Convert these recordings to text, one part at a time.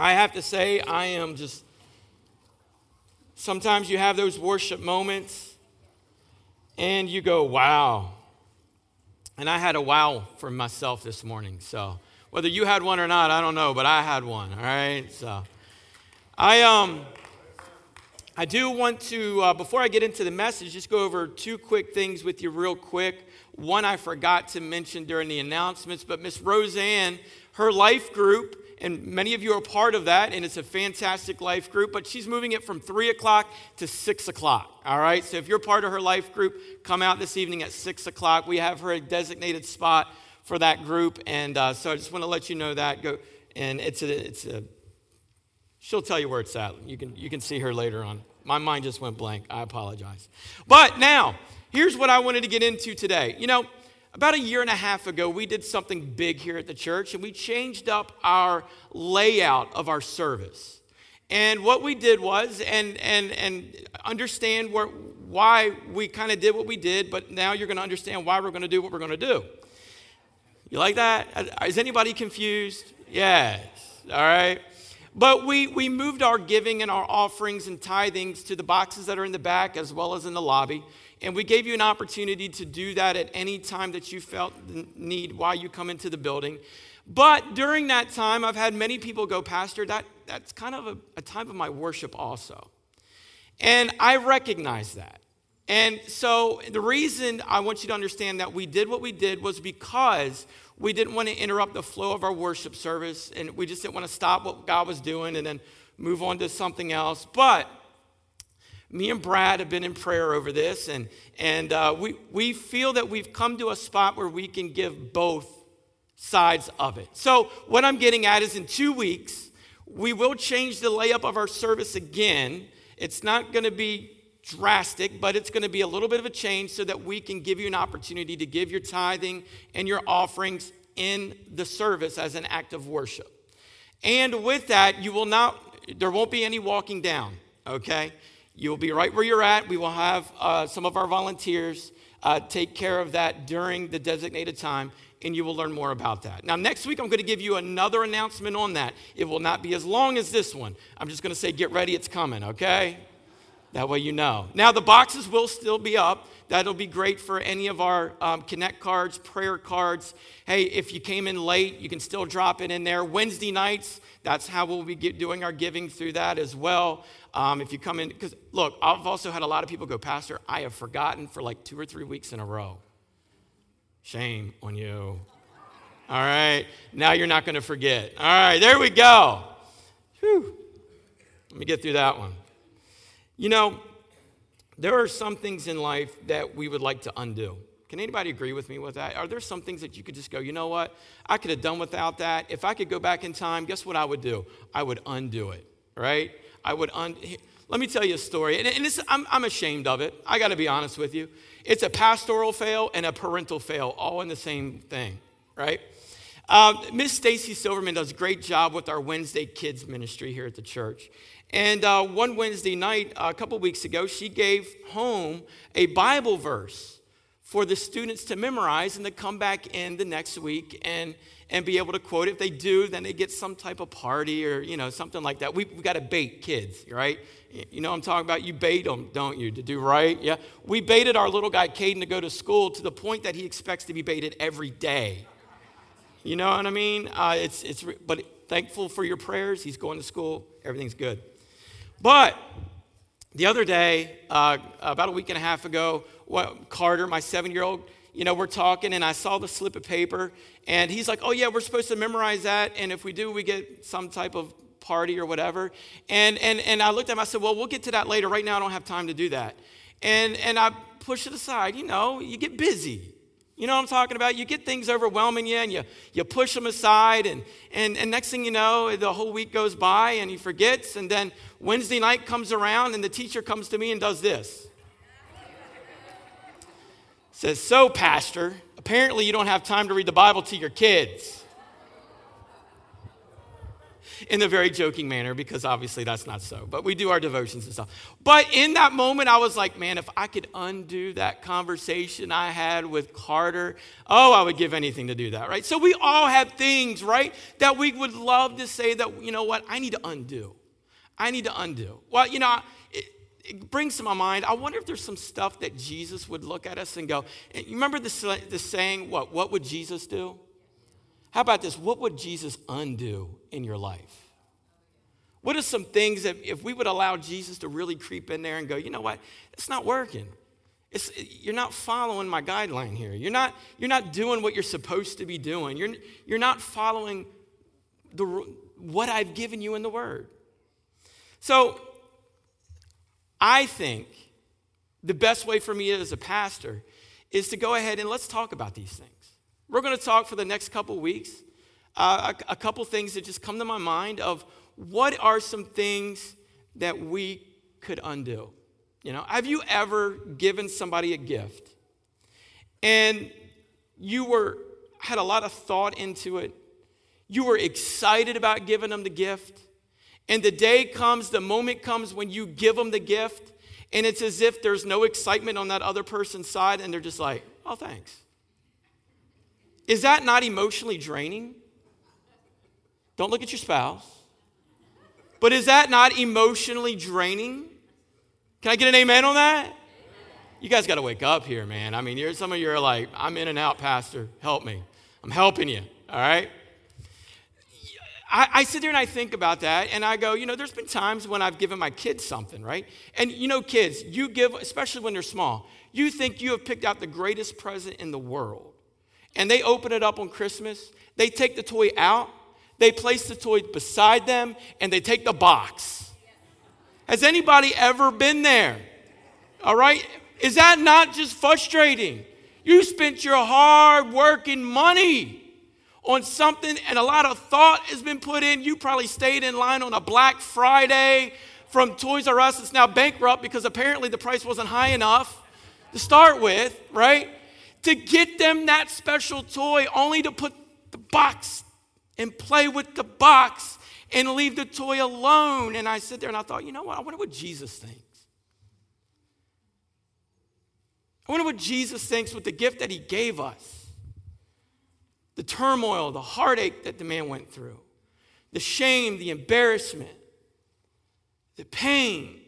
I have to say, I am just. Sometimes you have those worship moments and you go, wow. And I had a wow for myself this morning. So whether you had one or not, I don't know, but I had one. All right. So I um I do want to uh, before I get into the message, just go over two quick things with you real quick. One I forgot to mention during the announcements, but Miss Roseanne, her life group and many of you are part of that, and it's a fantastic life group, but she's moving it from 3 o'clock to 6 o'clock. All right, so if you're part of her life group, come out this evening at 6 o'clock. We have her a designated spot for that group, and uh, so I just want to let you know that. Go, and it's a, it's a, she'll tell you where it's at. You can, you can see her later on. My mind just went blank. I apologize. But now, here's what I wanted to get into today. You know, about a year and a half ago, we did something big here at the church and we changed up our layout of our service. And what we did was, and, and, and understand where, why we kind of did what we did, but now you're going to understand why we're going to do what we're going to do. You like that? Is anybody confused? Yes. All right. But we, we moved our giving and our offerings and tithings to the boxes that are in the back as well as in the lobby. And we gave you an opportunity to do that at any time that you felt the need while you come into the building. But during that time, I've had many people go, Pastor, that, that's kind of a, a time of my worship also. And I recognize that. And so the reason I want you to understand that we did what we did was because we didn't want to interrupt the flow of our worship service and we just didn't want to stop what God was doing and then move on to something else. But me and Brad have been in prayer over this, and, and uh, we, we feel that we've come to a spot where we can give both sides of it. So, what I'm getting at is in two weeks, we will change the layup of our service again. It's not going to be drastic, but it's going to be a little bit of a change so that we can give you an opportunity to give your tithing and your offerings in the service as an act of worship. And with that, you will not, there won't be any walking down, okay? You'll be right where you're at. We will have uh, some of our volunteers uh, take care of that during the designated time, and you will learn more about that. Now, next week, I'm going to give you another announcement on that. It will not be as long as this one. I'm just going to say, get ready, it's coming, okay? That way you know. Now, the boxes will still be up. That'll be great for any of our um, Connect cards, prayer cards. Hey, if you came in late, you can still drop it in there. Wednesday nights, that's how we'll be doing our giving through that as well. Um, if you come in, because look, I've also had a lot of people go, Pastor, I have forgotten for like two or three weeks in a row. Shame on you. All right, now you're not going to forget. All right, there we go. Whew. Let me get through that one. You know, there are some things in life that we would like to undo. Can anybody agree with me with that? Are there some things that you could just go, you know what? I could have done without that. If I could go back in time, guess what I would do? I would undo it, right? I would un- let me tell you a story, and, and I'm, I'm ashamed of it. I got to be honest with you. It's a pastoral fail and a parental fail, all in the same thing, right? Um, Miss Stacy Silverman does a great job with our Wednesday Kids ministry here at the church. And uh, one Wednesday night, a couple weeks ago, she gave home a Bible verse for the students to memorize and to come back in the next week and, and be able to quote it. If they do, then they get some type of party or, you know, something like that. We, we got to bait kids, right? You know I'm talking about? You bait them, don't you, to do right? Yeah. We baited our little guy, Caden, to go to school to the point that he expects to be baited every day. You know what I mean? Uh, it's, it's, but thankful for your prayers. He's going to school. Everything's good. But the other day, uh, about a week and a half ago, what, Carter, my seven year old, you know, we're talking and I saw the slip of paper and he's like, oh, yeah, we're supposed to memorize that. And if we do, we get some type of party or whatever. And, and, and I looked at him, I said, well, we'll get to that later. Right now, I don't have time to do that. And, and I pushed it aside. You know, you get busy. You know what I'm talking about? You get things overwhelming you and you, you push them aside, and, and, and next thing you know, the whole week goes by and he forgets. And then Wednesday night comes around and the teacher comes to me and does this. Says, So, Pastor, apparently you don't have time to read the Bible to your kids. in a very joking manner because obviously that's not so. But we do our devotions and stuff. But in that moment, I was like, man, if I could undo that conversation I had with Carter, oh, I would give anything to do that, right? So we all have things, right, that we would love to say that, you know what, I need to undo. I need to undo. Well, you know, it, brings to my mind, I wonder if there's some stuff that Jesus would look at us and go, eh, you remember the, uh, the saying, what, what would Jesus do? How about this? What would Jesus undo in your life? What are some things that if we would allow Jesus to really creep in there and go, you know what, it's not working. It's, eh, you're not following my guideline here. You're not, you're not doing what you're supposed to be doing. You're, you're not following the, what I've given you in the Word. So I think the best way for me as a pastor is to go ahead and let's talk about these things. We're going to talk for the next couple weeks, uh, a, a couple things that just come to my mind of what are some things that we could undo. You know, have you ever given somebody a gift and you were had a lot of thought into it? You were excited about giving them the gift. And the day comes, the moment comes when you give them the gift, and it's as if there's no excitement on that other person's side, and they're just like, oh, thanks. Is that not emotionally draining? Don't look at your spouse. But is that not emotionally draining? Can I get an amen on that? You guys got to wake up here, man. I mean, some of you are like, I'm in and out, Pastor. Help me. I'm helping you, all right? I, I, sit there and I think about that and I go, you know, there's been times when I've given my kids something, right? And you know, kids, you give, especially when they're small, you think you have picked out the greatest present in the world and they open it up on Christmas, they take the toy out, they place the toy beside them, and they take the box. Has anybody ever been there? All right? Is that not just frustrating? You spent your hard working money on something and a lot of thought has been put in. You probably stayed in line on a Black Friday from Toys R Us. It's now bankrupt because apparently the price wasn't high enough to start with, right? to get them that special toy only to put the box and play with the box and leave the toy alone. And I sit there and I thought, you know what? I wonder what Jesus thinks. I wonder what Jesus thinks with the gift that he gave us. The turmoil, the heartache that the man went through, the shame, the embarrassment, the pain,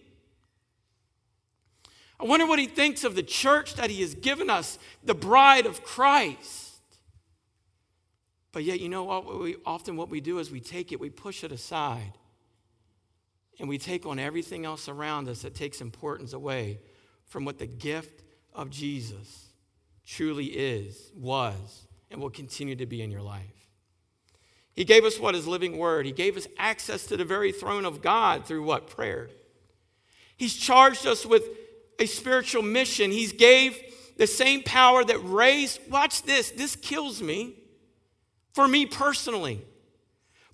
I wonder what he thinks of the church that he has given us, the bride of Christ. But yet, you know what? We, often what we do is we take it, we push it aside, and we take on everything else around us that takes importance away from what the gift of Jesus truly is, was, and will continue to be in your life. He gave us what? His living word. He gave us access to the very throne of God through what? Prayer. He's charged us with a spiritual mission. He's gave the same power that raised, watch this, this kills me for me personally.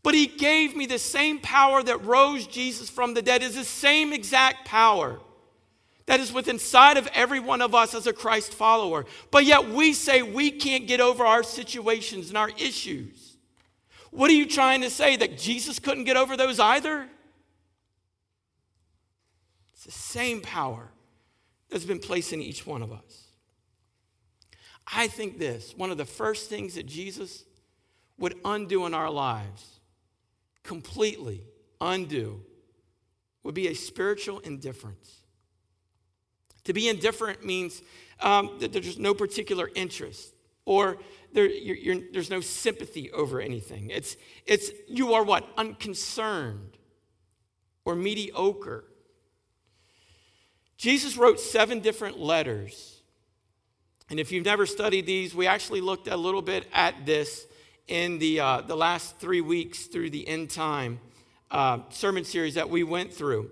But he gave me the same power that rose Jesus from the dead is the same exact power that is within inside of every one of us as a Christ follower. But yet we say we can't get over our situations and our issues. What are you trying to say? That Jesus couldn't get over those either? It's the same power that's been placed in each one of us. I think this one of the first things that Jesus would undo in our lives, completely undo, would be a spiritual indifference. To be indifferent means um, that there's no particular interest or there, you're, you're, there's no sympathy over anything. It's, it's you are what? Unconcerned or mediocre Jesus wrote seven different letters. And if you've never studied these, we actually looked a little bit at this in the, uh, the last three weeks through the end time uh, sermon series that we went through.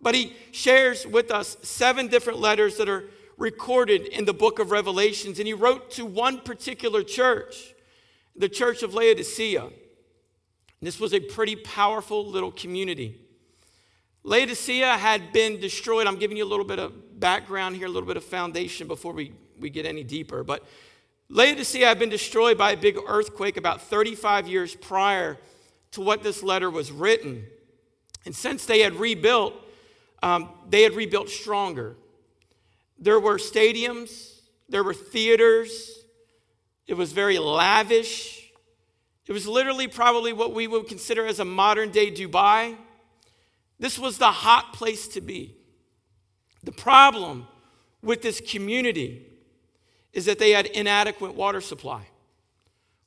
But he shares with us seven different letters that are recorded in the book of Revelations. And he wrote to one particular church, the church of Laodicea. This was a pretty powerful little community. Laodicea had been destroyed. I'm giving you a little bit of background here, a little bit of foundation before we, we get any deeper. But Laodicea had been destroyed by a big earthquake about 35 years prior to what this letter was written. And since they had rebuilt, um, they had rebuilt stronger. There were stadiums, there were theaters, it was very lavish. It was literally probably what we would consider as a modern day Dubai. This was the hot place to be. The problem with this community is that they had inadequate water supply,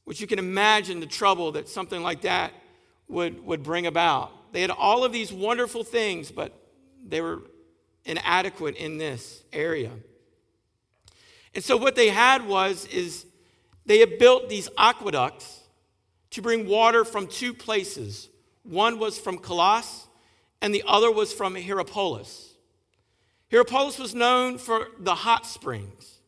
which you can imagine the trouble that something like that would, would bring about. They had all of these wonderful things, but they were inadequate in this area. And so what they had was is they had built these aqueducts to bring water from two places. One was from Colossus and the other was from Hierapolis. Hierapolis was known for the hot springs.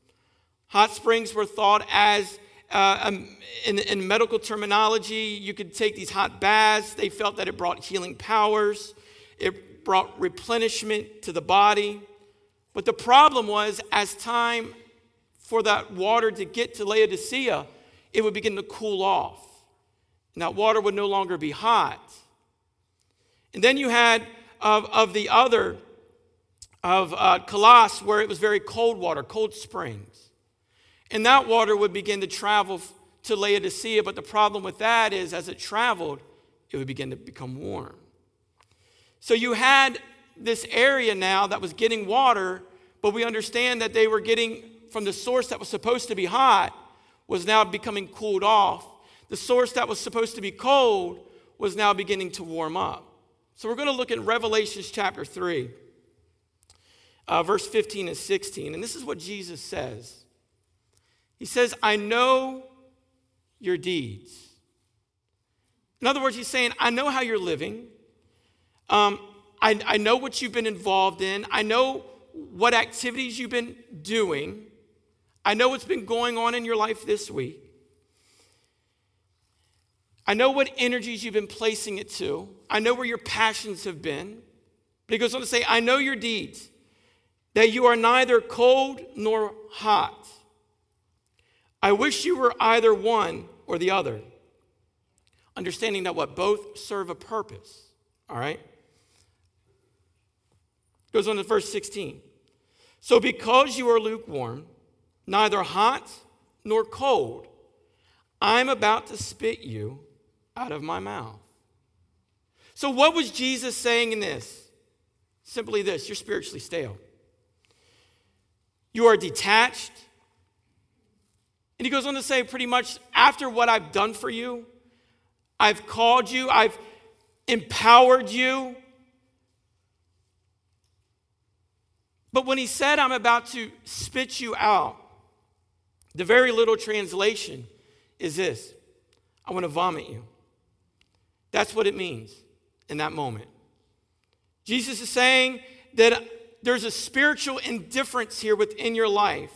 Hot springs were thought as, uh, um, in, in medical terminology, you could take these hot baths. They felt that it brought healing powers, it brought replenishment to the body. But the problem was, as time for that water to get to Laodicea, it would begin to cool off. And that water would no longer be hot. And then you had of, of the other, of uh, Colossus, where it was very cold water, cold springs. And that water would begin to travel to Laodicea, but the problem with that is as it traveled, it would begin to become warm. So you had this area now that was getting water, but we understand that they were getting from the source that was supposed to be hot was now becoming cooled off. The source that was supposed to be cold was now beginning to warm up. So we're going to look at Revelations chapter 3, uh, verse 15 and 16. And this is what Jesus says He says, I know your deeds. In other words, he's saying, I know how you're living. Um, I, I know what you've been involved in. I know what activities you've been doing. I know what's been going on in your life this week. I know what energies you've been placing it to. I know where your passions have been. But he goes on to say, I know your deeds, that you are neither cold nor hot. I wish you were either one or the other. Understanding that what both serve a purpose. All right? Goes on to verse 16. So because you are lukewarm, neither hot nor cold. I'm about to spit you out of my mouth. So, what was Jesus saying in this? Simply this you're spiritually stale. You are detached. And he goes on to say, pretty much, after what I've done for you, I've called you, I've empowered you. But when he said, I'm about to spit you out, the very little translation is this I want to vomit you. That's what it means in that moment. Jesus is saying that there's a spiritual indifference here within your life,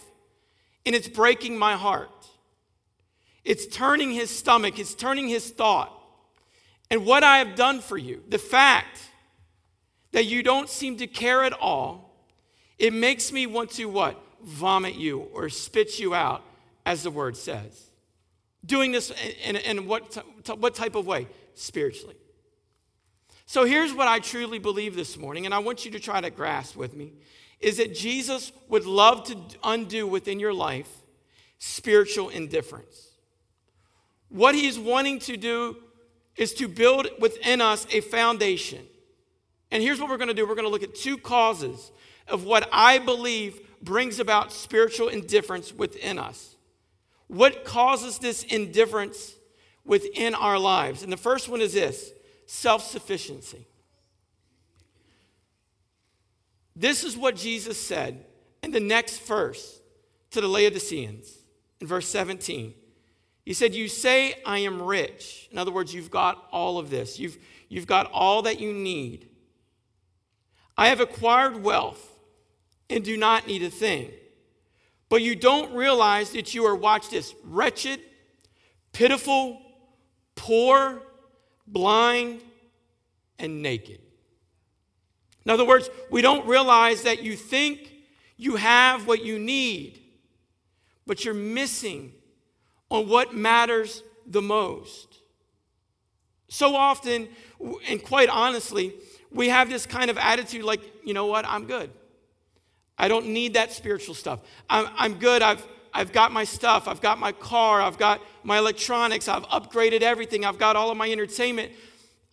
and it's breaking my heart. It's turning his stomach, it's turning his thought. And what I have done for you, the fact that you don't seem to care at all, it makes me want to what? Vomit you or spit you out as the word says. Doing this in, in, in what, what type of way? Spiritually. So here's what I truly believe this morning, and I want you to try to grasp with me is that Jesus would love to undo within your life spiritual indifference. What he's wanting to do is to build within us a foundation. And here's what we're going to do we're going to look at two causes of what I believe brings about spiritual indifference within us. What causes this indifference within our lives? And the first one is this self sufficiency. This is what Jesus said in the next verse to the Laodiceans in verse 17. He said, You say, I am rich. In other words, you've got all of this, you've, you've got all that you need. I have acquired wealth and do not need a thing. But you don't realize that you are, watch this, wretched, pitiful, poor, blind, and naked. In other words, we don't realize that you think you have what you need, but you're missing on what matters the most. So often, and quite honestly, we have this kind of attitude like, you know what, I'm good. I don't need that spiritual stuff. I'm, I'm good. I've, I've got my stuff. I've got my car. I've got my electronics. I've upgraded everything. I've got all of my entertainment.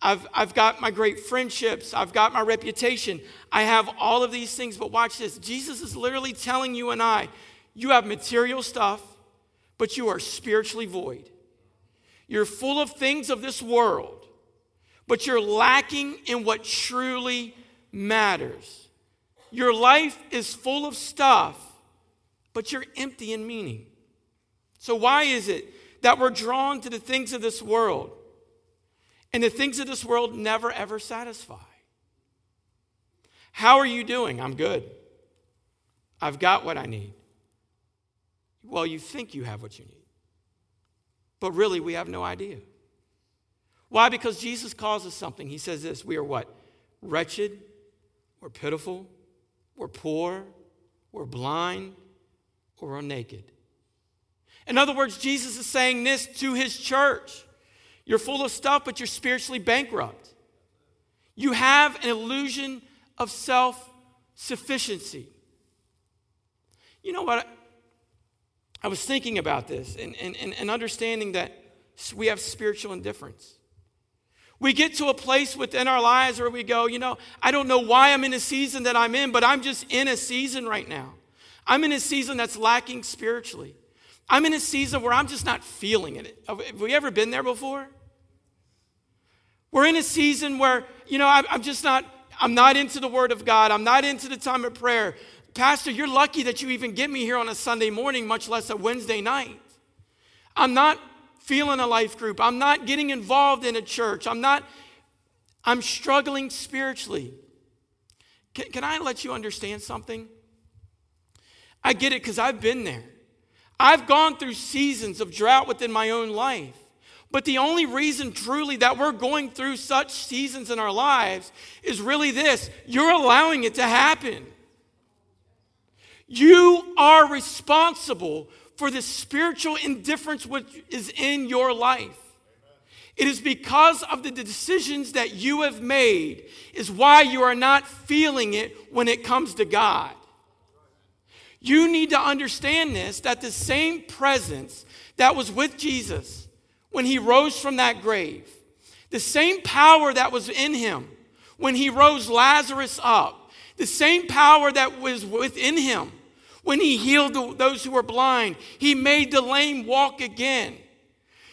I've, I've got my great friendships. I've got my reputation. I have all of these things. But watch this Jesus is literally telling you and I, you have material stuff, but you are spiritually void. You're full of things of this world, but you're lacking in what truly matters. Your life is full of stuff, but you're empty in meaning. So, why is it that we're drawn to the things of this world? And the things of this world never ever satisfy. How are you doing? I'm good. I've got what I need. Well, you think you have what you need. But really, we have no idea. Why? Because Jesus calls us something. He says this We are what? Wretched, we're pitiful, we're poor, we're blind, or we're naked. In other words, Jesus is saying this to his church You're full of stuff, but you're spiritually bankrupt. You have an illusion of self sufficiency. You know what? I was thinking about this and, and, and understanding that we have spiritual indifference. We get to a place within our lives where we go, you know, I don't know why I'm in a season that I'm in, but I'm just in a season right now. I'm in a season that's lacking spiritually. I'm in a season where I'm just not feeling it. Have we ever been there before? We're in a season where, you know, I'm just not, I'm not into the Word of God. I'm not into the time of prayer. Pastor, you're lucky that you even get me here on a Sunday morning, much less a Wednesday night. I'm not feeling a life group. I'm not getting involved in a church. I'm not, I'm struggling spiritually. Can, can I let you understand something? I get it because I've been there. I've gone through seasons of drought within my own life. But the only reason truly that we're going through such seasons in our lives is really this you're allowing it to happen. You are responsible for the spiritual indifference which is in your life. It is because of the decisions that you have made, is why you are not feeling it when it comes to God. You need to understand this that the same presence that was with Jesus when he rose from that grave, the same power that was in him when he rose Lazarus up, the same power that was within him when he healed those who were blind, he made the lame walk again.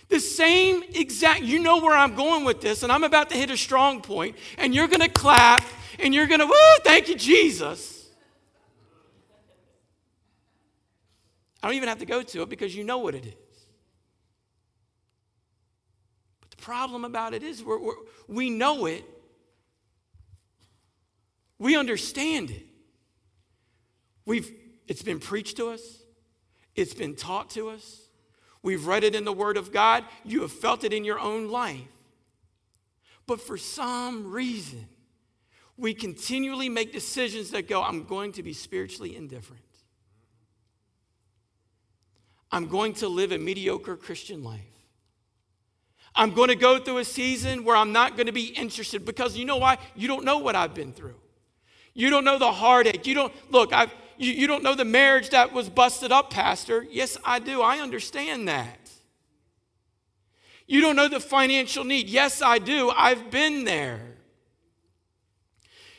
The same exact, you know where I'm going with this, and I'm about to hit a strong point, and you're gonna clap and you're gonna, woo, thank you, Jesus. I don't even have to go to it because you know what it is. But the problem about it is we're, we're, we know it, we understand it. We've it's been preached to us, it's been taught to us. We've read it in the Word of God. You have felt it in your own life. But for some reason, we continually make decisions that go, I'm going to be spiritually indifferent. I'm going to live a mediocre Christian life. I'm going to go through a season where I'm not going to be interested because you know why? You don't know what I've been through. You don't know the heartache. You don't, look, I've, you, you don't know the marriage that was busted up, Pastor. Yes, I do. I understand that. You don't know the financial need. Yes, I do. I've been there.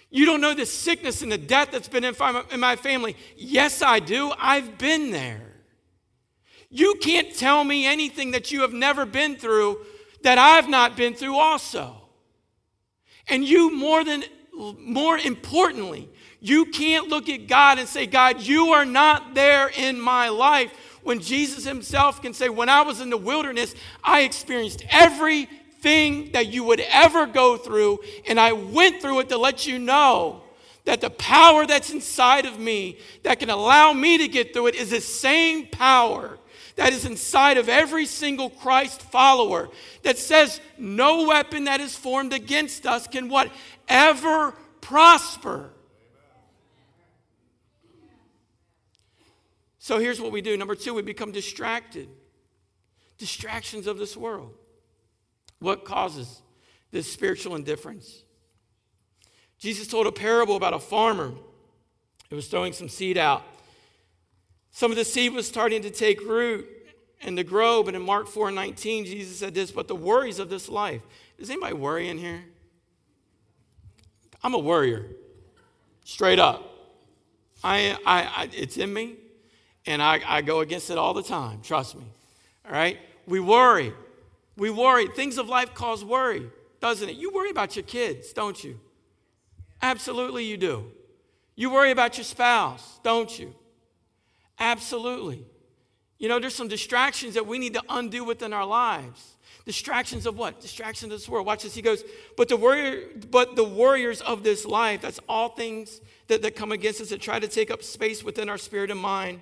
You don't know the sickness and the death that's been in my family. Yes, I do. I've been there. You can't tell me anything that you have never been through that I've not been through also. And you more than more importantly, you can't look at God and say, God, you are not there in my life. When Jesus himself can say, When I was in the wilderness, I experienced everything that you would ever go through, and I went through it to let you know that the power that's inside of me that can allow me to get through it is the same power that is inside of every single Christ follower that says no weapon that is formed against us can what ever prosper. So here's what we do. Number two, we become distracted. Distractions of this world. What causes this spiritual indifference. Jesus told a parable about a farmer who was throwing some seed out. Some of the seed was starting to take root and to grow, but in Mark 4 19, Jesus said this, but the worries of this life. Does anybody worry in here? I'm a worrier, straight up. I, I, I it's in me, and I, I go against it all the time, trust me. All right? We worry. We worry. Things of life cause worry, doesn't it? You worry about your kids, don't you? Absolutely, you do. You worry about your spouse, don't you? Absolutely. You know, there's some distractions that we need to undo within our lives. Distractions of what? Distractions of this world. Watch this. He goes, but the warrior, but the warriors of this life, that's all things that, that come against us that try to take up space within our spirit and mind.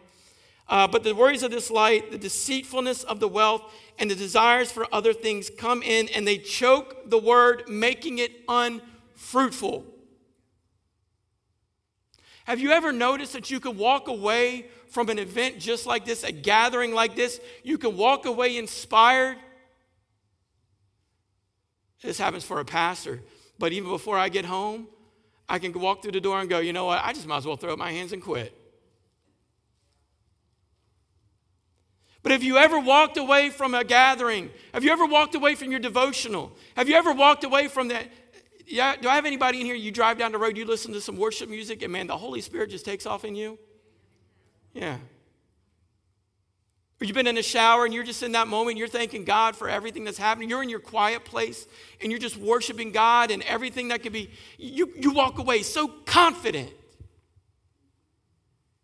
Uh, but the worries of this light, the deceitfulness of the wealth, and the desires for other things come in and they choke the word, making it unfruitful. Have you ever noticed that you can walk away from an event just like this, a gathering like this? You can walk away inspired. This happens for a pastor, but even before I get home, I can walk through the door and go, you know what? I just might as well throw up my hands and quit. But have you ever walked away from a gathering? Have you ever walked away from your devotional? Have you ever walked away from that? Yeah, do I have anybody in here? You drive down the road, you listen to some worship music, and man, the Holy Spirit just takes off in you? Yeah. Or you've been in a shower and you're just in that moment, you're thanking God for everything that's happening. You're in your quiet place and you're just worshiping God and everything that could be. You, you walk away so confident.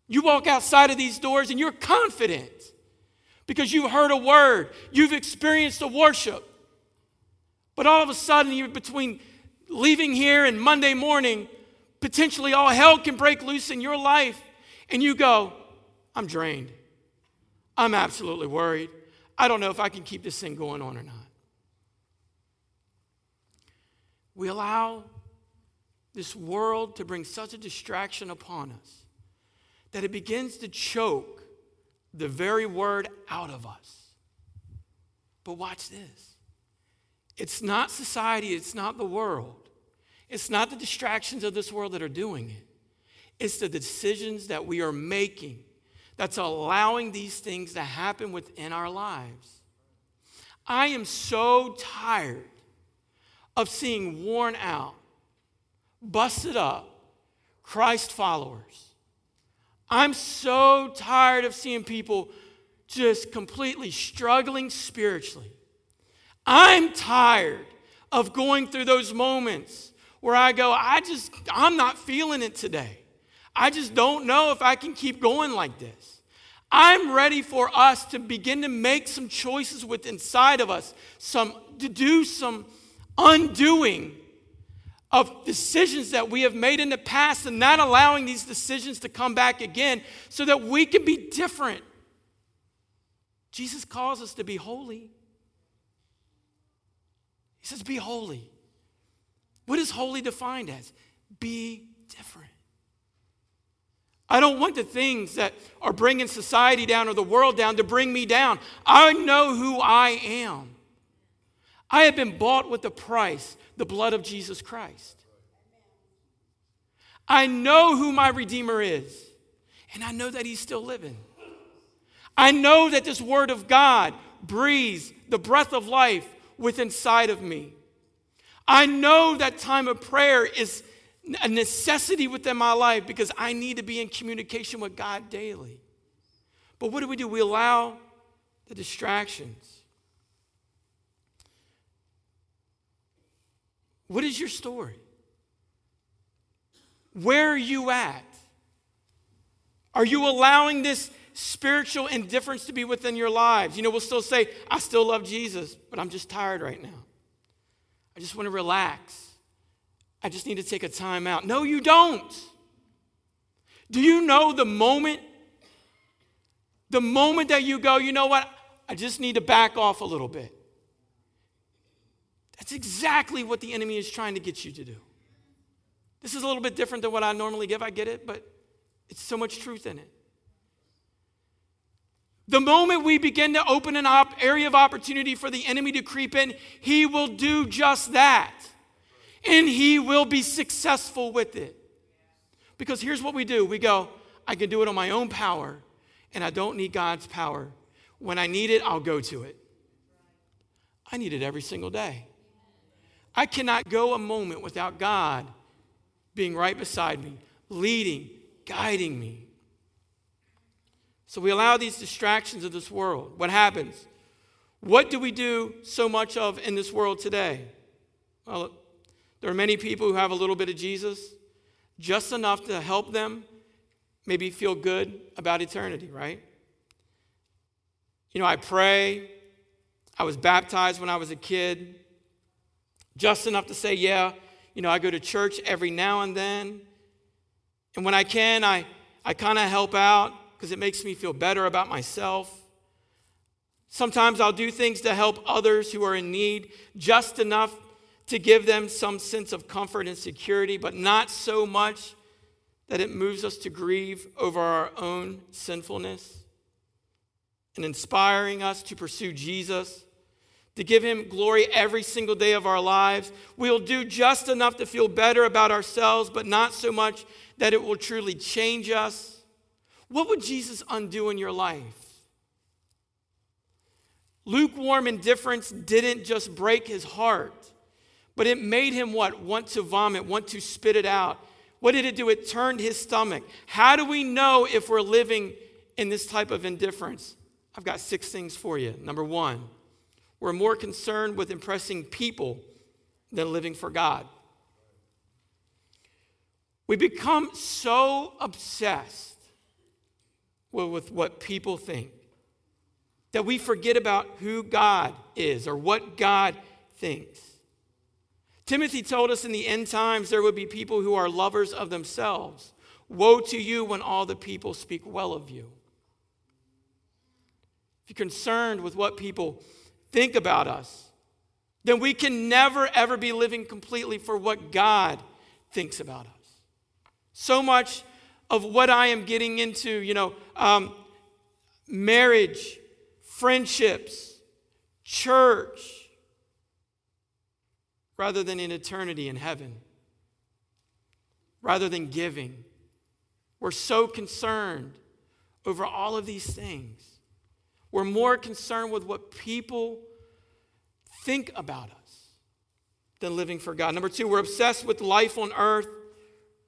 You walk outside of these doors and you're confident because you've heard a word, you've experienced a worship. But all of a sudden, you're between leaving here and Monday morning, potentially all hell can break loose in your life, and you go, I'm drained. I'm absolutely worried. I don't know if I can keep this thing going on or not. We allow this world to bring such a distraction upon us that it begins to choke the very word out of us. But watch this it's not society, it's not the world, it's not the distractions of this world that are doing it. It's the decisions that we are making that's allowing these things to happen within our lives. I am so tired of seeing worn out, busted up Christ followers I'm so tired of seeing people just completely struggling spiritually. I'm tired of going through those moments where I go, I just, I'm not feeling it today. I just don't know if I can keep going like this. I'm ready for us to begin to make some choices with inside of us, some to do some undoing of decisions that we have made in the past and not allowing these decisions to come back again so that we can be different. Jesus calls us to be holy. He says, Be holy. What is holy defined as? Be different. I don't want the things that are bringing society down or the world down to bring me down. I know who I am. I have been bought with a price the blood of Jesus Christ. I know who my Redeemer is, and I know that He's still living. I know that this Word of God breathes the breath of life within inside of me. I know that time of prayer is a necessity within my life because I need to be in communication with God daily. But what do we do? We allow the distractions. What is your story? Where are you at? Are you allowing this spiritual indifference to be within your lives? You know, we'll still say, I still love Jesus, but I'm just tired right now. I just want to relax. I just need to take a time out. No, you don't. Do you know the moment? The moment that you go, you know what? I just need to back off a little bit. That's exactly what the enemy is trying to get you to do. This is a little bit different than what I normally give, I get it, but it's so much truth in it. The moment we begin to open an op- area of opportunity for the enemy to creep in, he will do just that. And he will be successful with it. Because here's what we do we go, I can do it on my own power, and I don't need God's power. When I need it, I'll go to it. I need it every single day. I cannot go a moment without God being right beside me, leading, guiding me. So we allow these distractions of this world. What happens? What do we do so much of in this world today? Well, there are many people who have a little bit of Jesus, just enough to help them maybe feel good about eternity, right? You know, I pray. I was baptized when I was a kid, just enough to say, yeah, you know, I go to church every now and then. And when I can, I, I kind of help out because it makes me feel better about myself. Sometimes I'll do things to help others who are in need, just enough to give them some sense of comfort and security, but not so much that it moves us to grieve over our own sinfulness and inspiring us to pursue Jesus, to give him glory every single day of our lives. We'll do just enough to feel better about ourselves, but not so much that it will truly change us. What would Jesus undo in your life? Lukewarm indifference didn't just break his heart, but it made him what? Want to vomit, want to spit it out. What did it do? It turned his stomach. How do we know if we're living in this type of indifference? I've got six things for you. Number one, we're more concerned with impressing people than living for God. We become so obsessed with what people think that we forget about who God is or what God thinks. Timothy told us in the end times there would be people who are lovers of themselves. Woe to you when all the people speak well of you. If you're concerned with what people think about us, then we can never, ever be living completely for what God thinks about us. So much of what I am getting into, you know, um, marriage, friendships, church, rather than in eternity in heaven, rather than giving. We're so concerned over all of these things. We're more concerned with what people think about us than living for God. Number two, we're obsessed with life on earth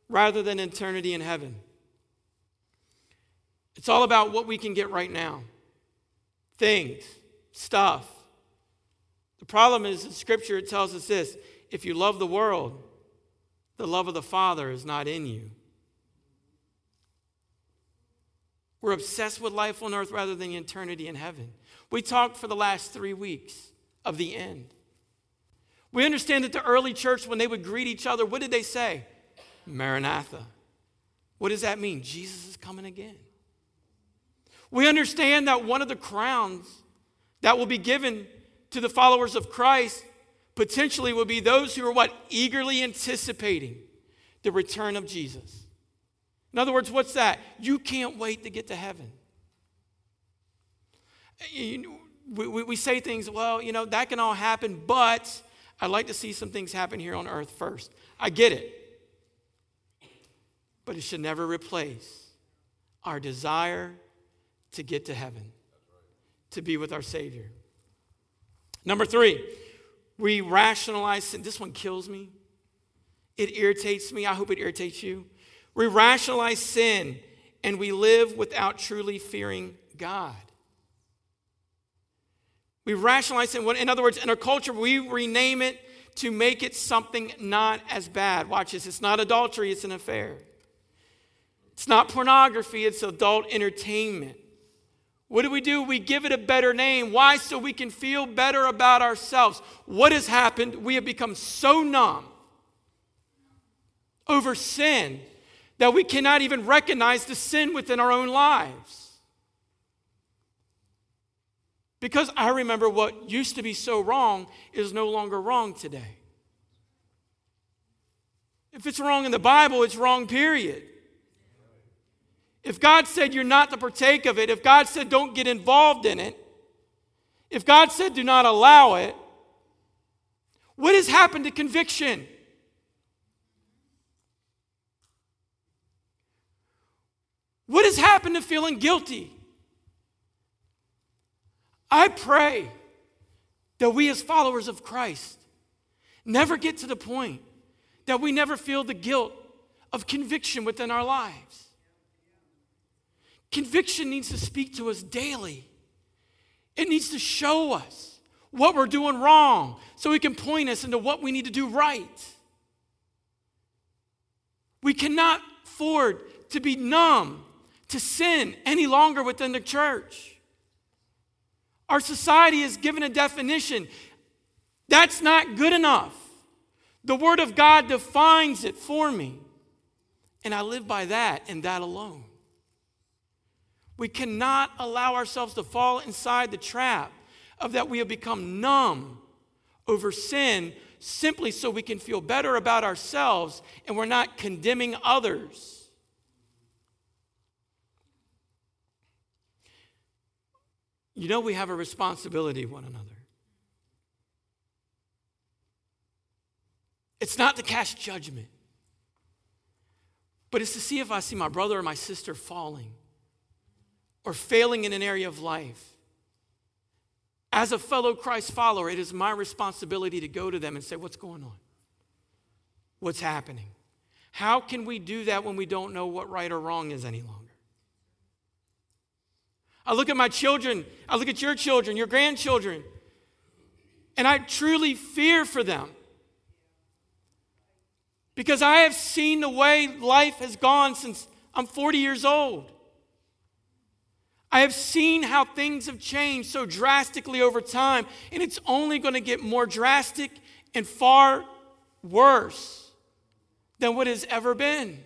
rather than eternity in heaven. It's all about what we can get right now things, stuff, the problem is in Scripture, it tells us this if you love the world, the love of the Father is not in you. We're obsessed with life on earth rather than eternity in heaven. We talked for the last three weeks of the end. We understand that the early church, when they would greet each other, what did they say? Maranatha. What does that mean? Jesus is coming again. We understand that one of the crowns that will be given to the followers of Christ potentially will be those who are what? Eagerly anticipating the return of Jesus. In other words, what's that? You can't wait to get to heaven. We, say things, well, you know, that can all happen, but I'd like to see some things happen here on earth first. I get it. But it should never replace our desire to get to heaven, to be with our Savior. Number three, we rationalize sin. This one kills me. It irritates me. I hope it irritates you. We rationalize sin and we live without truly fearing God. We rationalize sin. In other words, in our culture, we rename it to make it something not as bad. Watch this. It's not adultery, it's an affair. It's not pornography, it's adult entertainment. What do we do? We give it a better name. Why? So we can feel better about ourselves. What has happened? We have become so numb over sin that we cannot even recognize the sin within our own lives. Because I remember what used to be so wrong is no longer wrong today. If it's wrong in the Bible, it's wrong, period. if God said you're not to partake of it, if God said don't get involved in it, if God said do not allow it, what has happened to conviction? What has happened to feeling guilty? I pray that we, as followers of Christ, never get to the point that we never feel the guilt of conviction within our lives. Conviction needs to speak to us daily, it needs to show us what we're doing wrong so it can point us into what we need to do right. We cannot afford to be numb to sin any longer within the church. Our society has given a definition. That's not good enough. The Word of God defines it for me. And I live by that and that alone. We cannot allow ourselves to fall inside the trap of that we have become numb over sin simply so we can feel better about ourselves and we're not condemning others. You know, we have a responsibility one another. It's not to cast judgment, but it's to see if I see my brother or my sister falling or failing in an area of life. As a fellow Christ follower, it is my responsibility to go to them and say, What's going on? What's happening? How can we do that when we don't know what right or wrong is any longer? I look at my children, I look at your children, your grandchildren, and I truly fear for them. Because I have seen the way life has gone since I'm 40 years old. I have seen how things have changed so drastically over time, and it's only going to get more drastic and far worse than what has ever been.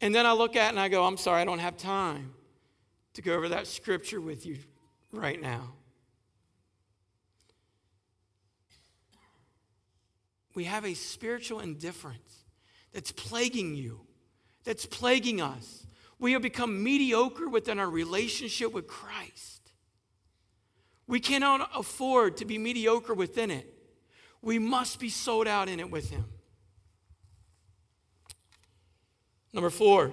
And then I look at and I go, I'm sorry, I don't have time to go over that scripture with you right now. We have a spiritual indifference that's plaguing you, that's plaguing us. We have become mediocre within our relationship with Christ. We cannot afford to be mediocre within it. We must be sold out in it with Him. Number four,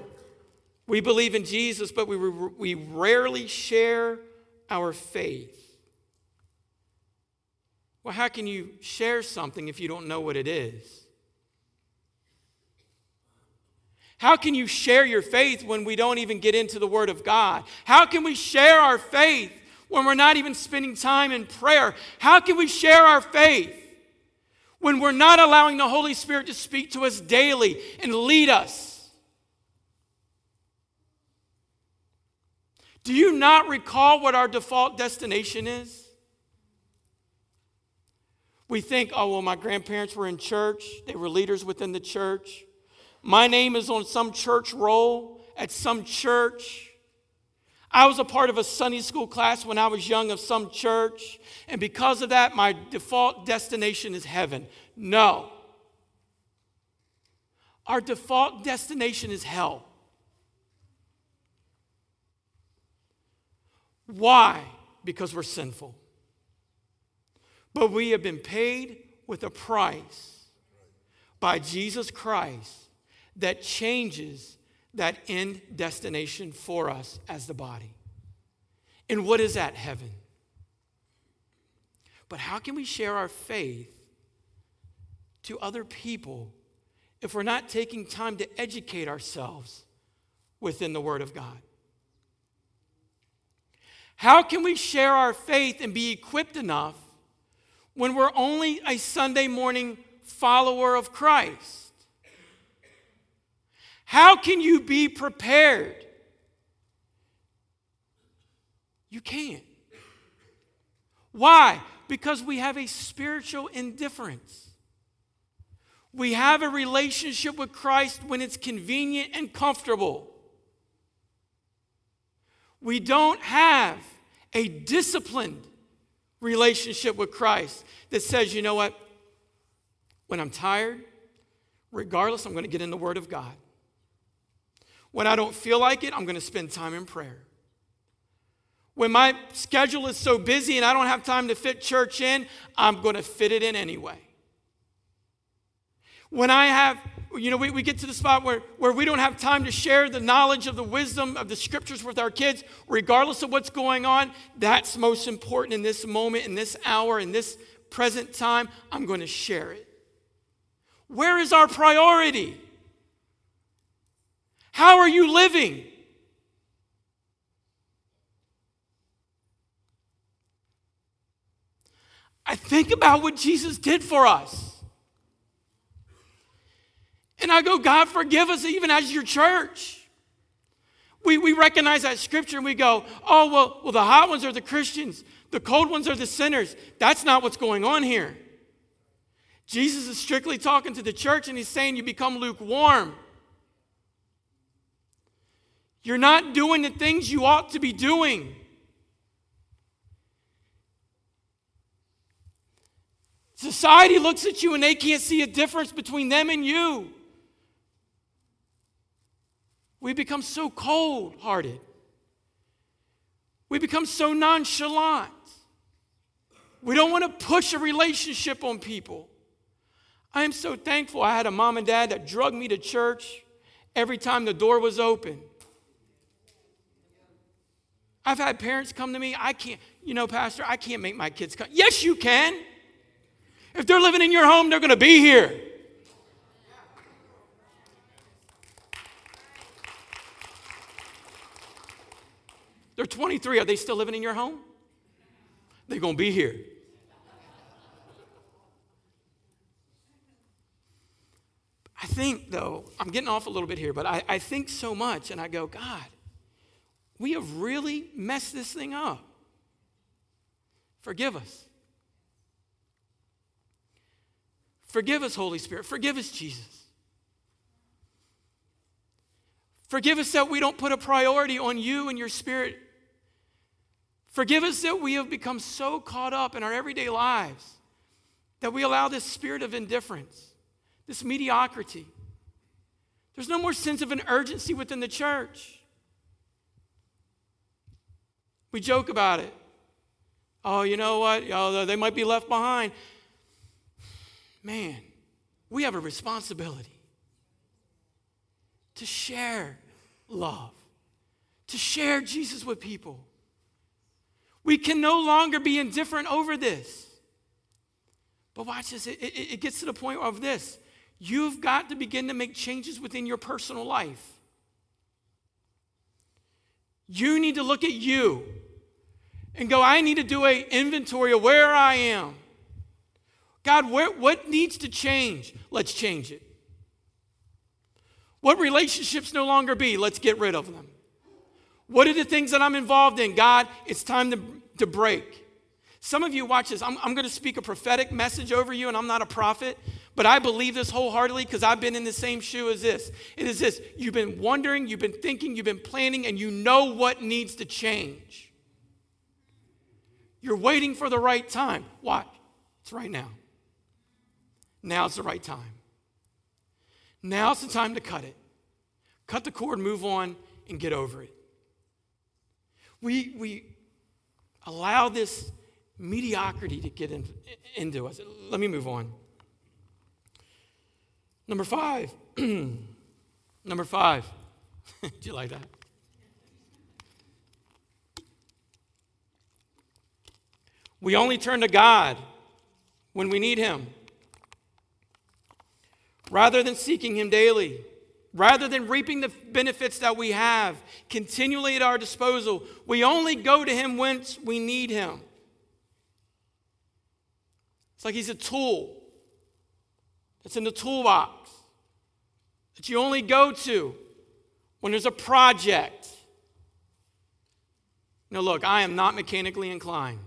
we believe in Jesus, but we, we rarely share our faith. Well, how can you share something if you don't know what it is? How can you share your faith when we don't even get into the Word of God? How can we share our faith when we're not even spending time in prayer? How can we share our faith when we're not allowing the Holy Spirit to speak to us daily and lead us? Do you not recall what our default destination is? We think, oh, well, my grandparents were in church, they were leaders within the church. My name is on some church roll at some church. I was a part of a Sunday school class when I was young of some church, and because of that, my default destination is heaven. No. Our default destination is hell. Why? Because we're sinful. But we have been paid with a price by Jesus Christ that changes that end destination for us as the body. And what is that? Heaven. But how can we share our faith to other people if we're not taking time to educate ourselves within the Word of God? How can we share our faith and be equipped enough when we're only a Sunday morning follower of Christ? How can you be prepared? You can't. Why? Because we have a spiritual indifference. We have a relationship with Christ when it's convenient and comfortable. We don't have a disciplined relationship with Christ that says, you know what? When I'm tired, regardless, I'm going to get in the Word of God. When I don't feel like it, I'm going to spend time in prayer. When my schedule is so busy and I don't have time to fit church in, I'm going to fit it in anyway. When I have, you know, we, we get to the spot where, where we don't have time to share the knowledge of the wisdom of the scriptures with our kids, regardless of what's going on, that's most important in this moment, in this hour, in this present time. I'm going to share it. Where is our priority? How are you living? I think about what Jesus did for us. And I go, God, forgive us even as your church. We, we recognize that scripture and we go, oh, well, well, the hot ones are the Christians, the cold ones are the sinners. That's not what's going on here. Jesus is strictly talking to the church and he's saying you become lukewarm. You're not doing the things you ought to be doing. Society looks at you and they can't see a difference between them and you. We become so cold hearted. We become so nonchalant. We don't want to push a relationship on people. I am so thankful I had a mom and dad that drug me to church every time the door was open. I've had parents come to me, I can't, you know, Pastor, I can't make my kids come. Yes, you can. If they're living in your home, they're going to be here. They're 23. Are they still living in your home? They're going to be here. I think, though, I'm getting off a little bit here, but I, I think so much, and I go, God, we have really messed this thing up. Forgive us. Forgive us, Holy Spirit. Forgive us, Jesus. Forgive us that we don't put a priority on you and your spirit. Forgive us that we have become so caught up in our everyday lives that we allow this spirit of indifference, this mediocrity. There's no more sense of an urgency within the church. We joke about it. Oh, you know what? Oh, they might be left behind man, we have a responsibility to share love, to share Jesus with people. We can no longer be indifferent over this. But watch this, it, it, it, gets to the point of this. You've got to begin to make changes within your personal life. You need to look at you and go, I need to do an inventory of where I am. God, where, what needs to change? Let's change it. What relationships no longer be? Let's get rid of them. What are the things that I'm involved in? God, it's time to, to break. Some of you watch this. I'm, I'm going to speak a prophetic message over you, and I'm not a prophet, but I believe this wholeheartedly because I've been in the same shoe as this. It is this you've been wondering, you've been thinking, you've been planning, and you know what needs to change. You're waiting for the right time. Watch, it's right now. Now's the right time. Now's the time to cut it. Cut the cord, move on, and get over it. We, we allow this mediocrity to get in, into us. Let me move on. Number five. Number five. Do you like that? We only turn to God when we need Him rather than seeking Him daily, rather than reaping the benefits that we have continually at our disposal, we only go to Him whence we need Him. It's like He's a tool that's in the toolbox that you only go to when there's a project. Now, look, I am not mechanically inclined.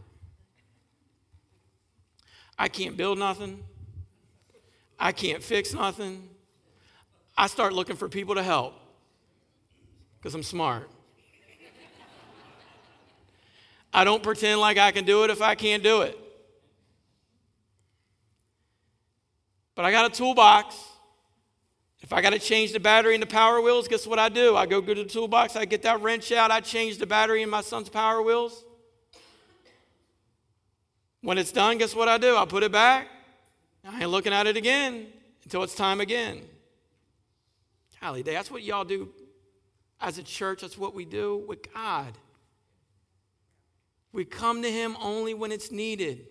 I can't build nothing. I can't fix nothing. I start looking for people to help because I'm smart. I don't pretend like I can do it if I can't do it. But I got a toolbox. If I got to change the battery in the power wheels, guess what I do? I go to the toolbox, I get that wrench out, I change the battery in my son's power wheels. When it's done, guess what I do? I put it back. I ain't looking at it again until it's time again. Golly, that's what y'all do as a church. That's what we do with God. We come to Him only when it's needed.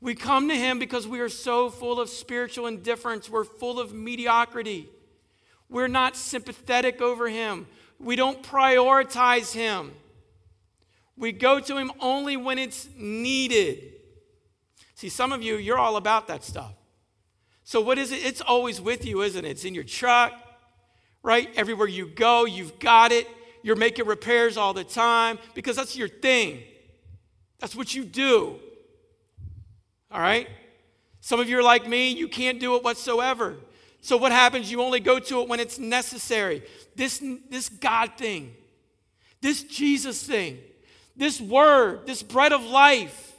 We come to Him because we are so full of spiritual indifference. We're full of mediocrity. We're not sympathetic over Him. We don't prioritize Him. We go to Him only when it's needed. See, some of you, you're all about that stuff. So, what is it? It's always with you, isn't it? It's in your truck, right? Everywhere you go, you've got it. You're making repairs all the time because that's your thing. That's what you do. All right? Some of you are like me, you can't do it whatsoever. So what happens? You only go to it when it's necessary. This, this God thing, this Jesus thing, this word, this bread of life,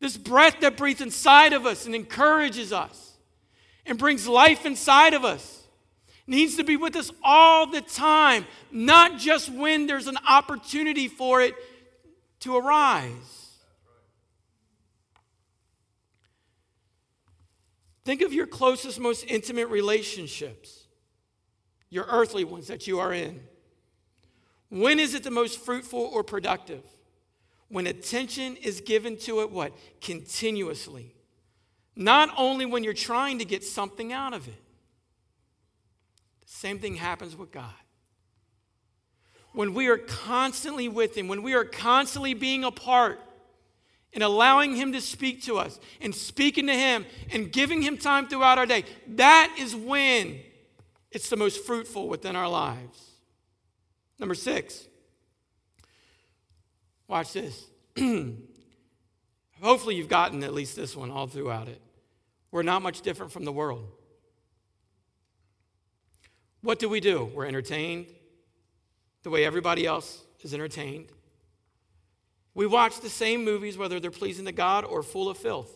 this breath that breathes inside of us and encourages us and brings life inside of us needs to be with us all the time, not just when there's an opportunity for it to arise. Think of your closest, most intimate relationships, your earthly ones that you are in. When is it the most fruitful or productive? When attention is given to it, what? Continuously. Not only when you're trying to get something out of it. The same thing happens with God. When we are constantly with Him, when we are constantly being apart, and allowing Him to speak to us and speaking to Him and giving Him time throughout our day, that is when it's the most fruitful within our lives. Number six, watch this. Hopefully, you've gotten at least this one all throughout it. We're not much different from the world. What do we do? We're entertained the way everybody else is entertained. We watch the same movies, whether they're pleasing to God or full of filth.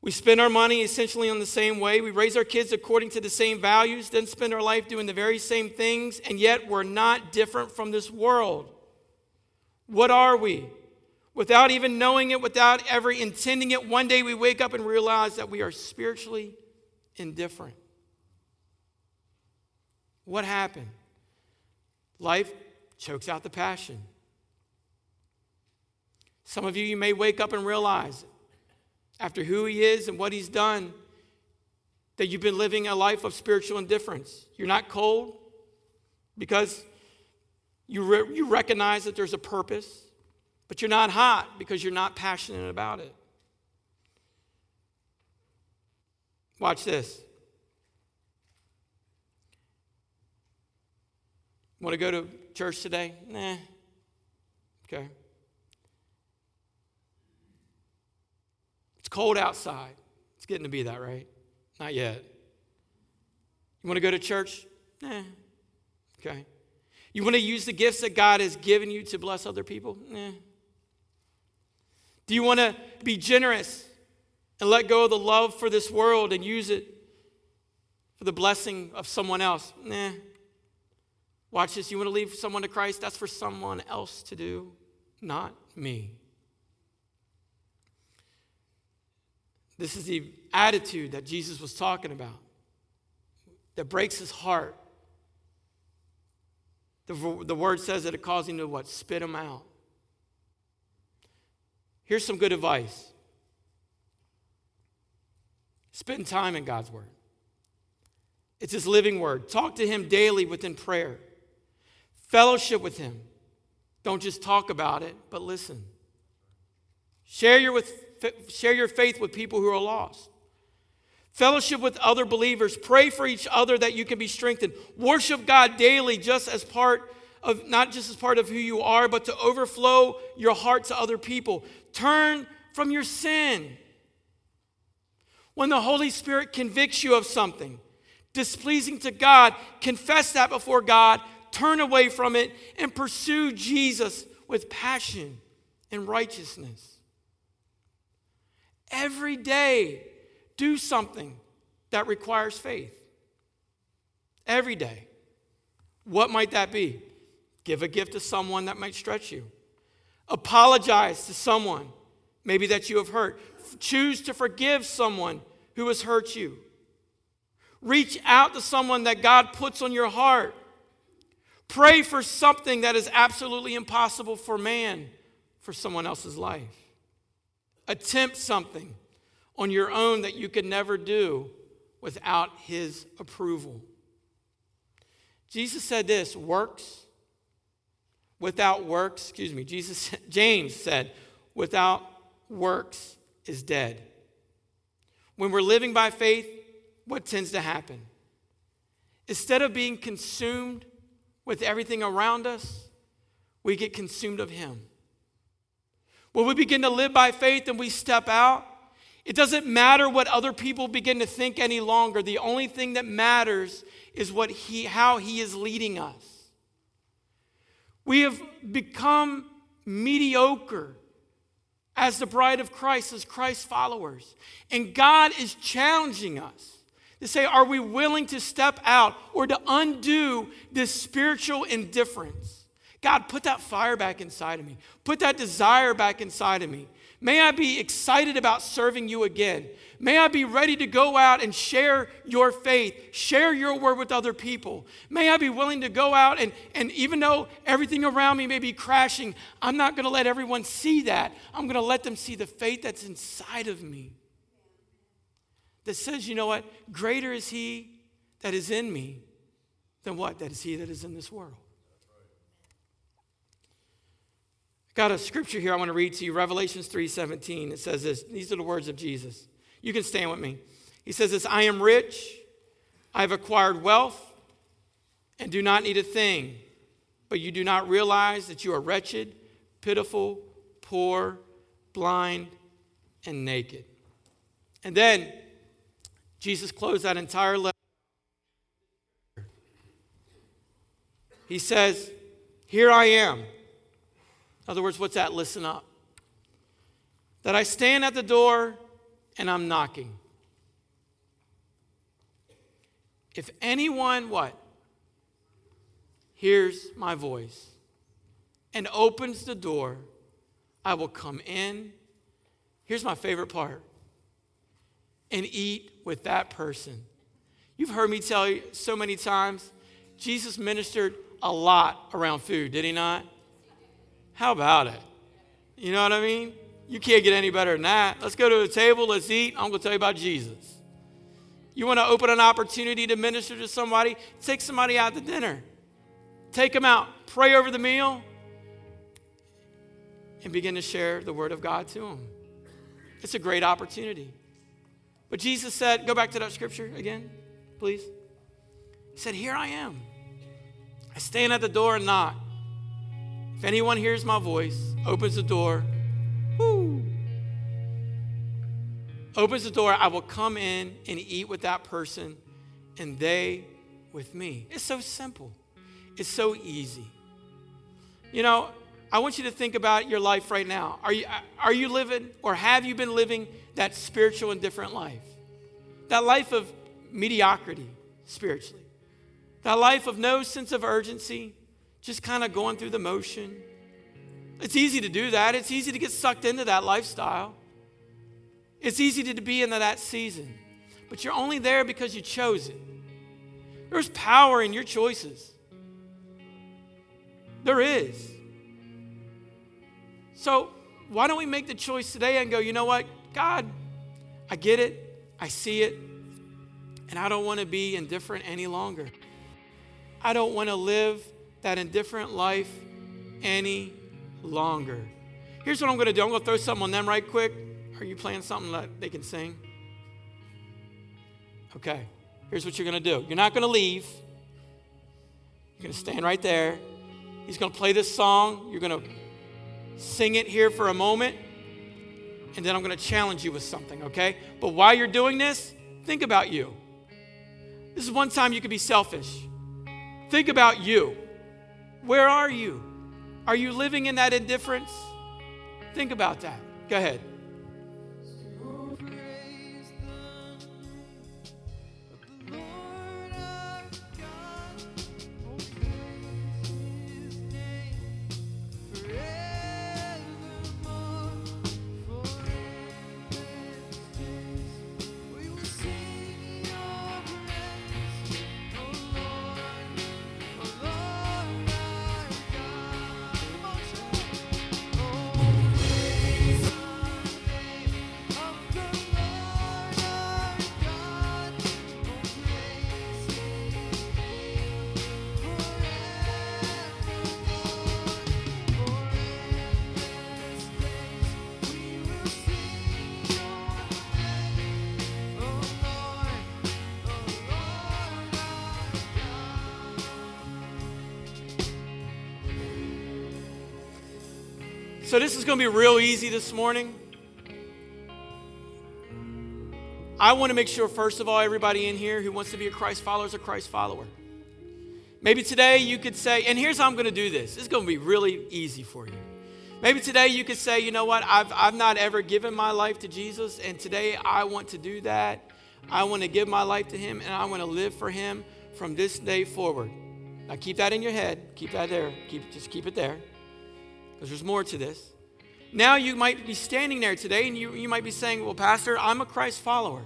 We spend our money essentially in the same way. We raise our kids according to the same values, then spend our life doing the very same things, and yet we're not different from this world. What are we? Without even knowing it, without ever intending it, one day we wake up and realize that we are spiritually indifferent. What happened? Life chokes out the passion. Some of you, you may wake up and realize, after who He is and what He's done, that you've been living a life of spiritual indifference. You're not cold because you, re- you recognize that there's a purpose, but you're not hot because you're not passionate about it. Watch this. Want to go to church today? Nah. Okay. It's cold outside. It's getting to be that, right? Not yet. You want to go to church? Nah. Okay. You want to use the gifts that God has given you to bless other people? Nah. Do you want to be generous and let go of the love for this world and use it for the blessing of someone else? Nah. Watch this. You want to leave someone to Christ? That's for someone else to do, not me. This is the attitude that Jesus was talking about that breaks his heart. The, the word says that it caused him to what? Spit him out. Here's some good advice spend time in God's word. It's his living word. Talk to him daily within prayer. Fellowship with him. Don't just talk about it, but listen. Share your with share your faith with people who are lost. Fellowship with other believers. Pray for each other that you can be strengthened. Worship God daily, just as part of, not just as part of who you are, but to overflow your heart to other people. Turn from your sin. When the Holy Spirit convicts you of something displeasing to God, confess that before God, turn away from it, and pursue Jesus with passion and righteousness. Every day, do something that requires faith. Every day. What might that be? Give a gift to someone that might stretch you. Apologize to someone, maybe that you have hurt. Choose to forgive someone who has hurt you. Reach out to someone that God puts on your heart. Pray for something that is absolutely impossible for man for someone else's life. Attempt something on your own that you could never do without his approval. Jesus said this works without works, excuse me, Jesus, James said, without works is dead. When we're living by faith, what tends to happen? Instead of being consumed with everything around us, we get consumed of Him. When we begin to live by faith and we step out, it doesn't matter what other people begin to think any longer. The only thing that matters is what he, how He is leading us. We have become mediocre as the bride of Christ, as Christ followers. And God is challenging us to say, are we willing to step out or to undo this spiritual indifference? God, put that fire back inside of me. Put that desire back inside of me. May I be excited about serving you again. May I be ready to go out and share your faith, share your word with other people. May I be willing to go out and, and even though everything around me may be crashing, I'm not going to let everyone see that. I'm going to let them see the faith that's inside of me that says, you know what? Greater is he that is in me than what? That is he that is in this world. Got a scripture here I want to read to you, Revelations 3:17. It says this. These are the words of Jesus. You can stand with me. He says this, I am rich, I have acquired wealth, and do not need a thing. But you do not realize that you are wretched, pitiful, poor, blind, and naked. And then Jesus closed that entire letter. He says, Here I am in other words, what's that? Listen up. That I stand at the door and I'm knocking. If anyone, what? Hears my voice and opens the door, I will come in. Here's my favorite part and eat with that person. You've heard me tell you so many times, Jesus ministered a lot around food, did he not? How about it? You know what I mean? You can't get any better than that. Let's go to a table, let's eat. I'm going to tell you about Jesus. You want to open an opportunity to minister to somebody? Take somebody out to dinner. Take them out, pray over the meal, and begin to share the word of God to them. It's a great opportunity. But Jesus said, go back to that scripture again, please. He said, Here I am. I stand at the door and knock. If anyone hears my voice, opens the door, whoo, opens the door, I will come in and eat with that person and they with me. It's so simple. It's so easy. You know, I want you to think about your life right now. Are you, are you living or have you been living that spiritual and different life? That life of mediocrity spiritually. That life of no sense of urgency, just kind of going through the motion. It's easy to do that. It's easy to get sucked into that lifestyle. It's easy to be into that season. But you're only there because you chose it. There's power in your choices. There is. So, why don't we make the choice today and go, you know what? God, I get it. I see it. And I don't want to be indifferent any longer. I don't want to live that indifferent life any longer. Here's what I'm going to do I'm going to throw something on them right quick. Are you playing something that they can sing? Okay. Here's what you're going to do you're not going to leave, you're going to stand right there. He's going to play this song. You're going to sing it here for a moment. And then I'm going to challenge you with something, okay? But while you're doing this, think about you. This is one time you could be selfish. Think about you. Where are you? Are you living in that indifference? Think about that. Go ahead. So, this is going to be real easy this morning. I want to make sure, first of all, everybody in here who wants to be a Christ follower is a Christ follower. Maybe today you could say, and here's how I'm going to do this. It's going to be really easy for you. Maybe today you could say, you know what, I've, I've not ever given my life to Jesus, and today I want to do that. I want to give my life to Him, and I want to live for Him from this day forward. Now keep that in your head. Keep that there. Keep, just keep it there. Because there's more to this. Now you might be standing there today and you, you might be saying, Well, Pastor, I'm a Christ follower.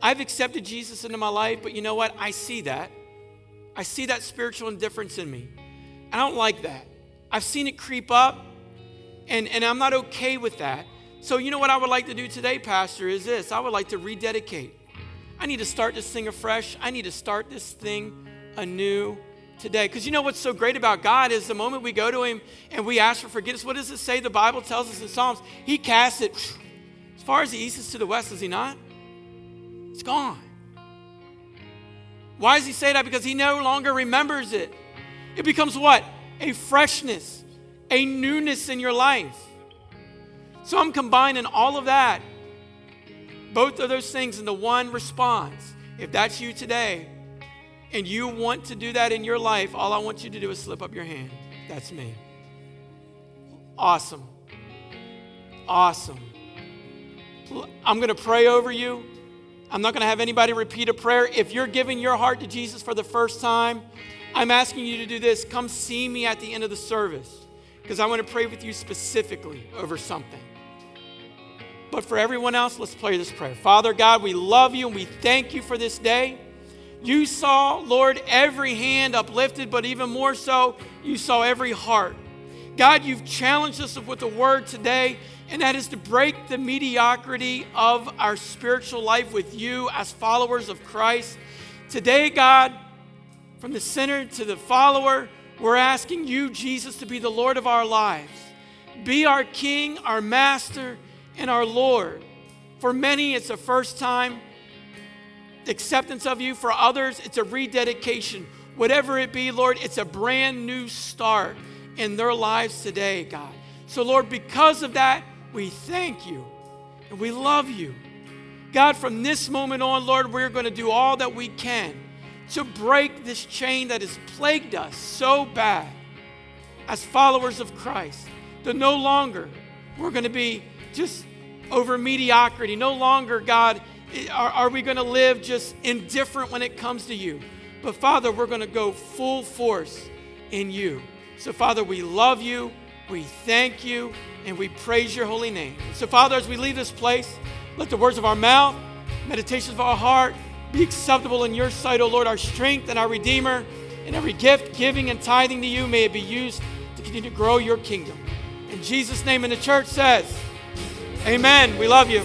I've accepted Jesus into my life, but you know what? I see that. I see that spiritual indifference in me. I don't like that. I've seen it creep up, and, and I'm not okay with that. So, you know what I would like to do today, Pastor, is this I would like to rededicate. I need to start this thing afresh. I need to start this thing anew today. Because you know what's so great about God is the moment we go to Him and we ask for forgiveness, what does it say? The Bible tells us in Psalms, He casts it as far as the east is to the west, is He not? It's gone. Why does He say that? Because He no longer remembers it. It becomes what? A freshness, a newness in your life. So I'm combining all of that, both of those things into one response. If that's you today, and you want to do that in your life, all I want you to do is slip up your hand. That's me. Awesome. Awesome. I'm going to pray over you. I'm not going to have anybody repeat a prayer. If you're giving your heart to Jesus for the first time, I'm asking you to do this. Come see me at the end of the service because I want to pray with you specifically over something. But for everyone else, let's pray this prayer. Father God, we love you and we thank you for this day. You saw, Lord, every hand uplifted, but even more so, you saw every heart. God, you've challenged us with the word today, and that is to break the mediocrity of our spiritual life with you as followers of Christ. Today, God, from the sinner to the follower, we're asking you, Jesus, to be the Lord of our lives. Be our King, our Master, and our Lord. For many, it's the first time acceptance of you. For others, it's a rededication. Whatever it be, Lord, it's a brand new start in their lives today, God. So, Lord, because of that, we thank you and we love you. God, from this moment on, Lord, we're going to do all that we can to break this chain that has plagued us so bad as followers of Christ. That no longer we're going to be just over mediocrity. No longer, God, are, are we going to live just indifferent when it comes to you? But Father, we're going to go full force in you. So, Father, we love you, we thank you, and we praise your holy name. So, Father, as we leave this place, let the words of our mouth, meditations of our heart be acceptable in your sight, O Lord, our strength and our Redeemer. And every gift, giving, and tithing to you, may it be used to continue to grow your kingdom. In Jesus' name, and the church says, Amen. We love you.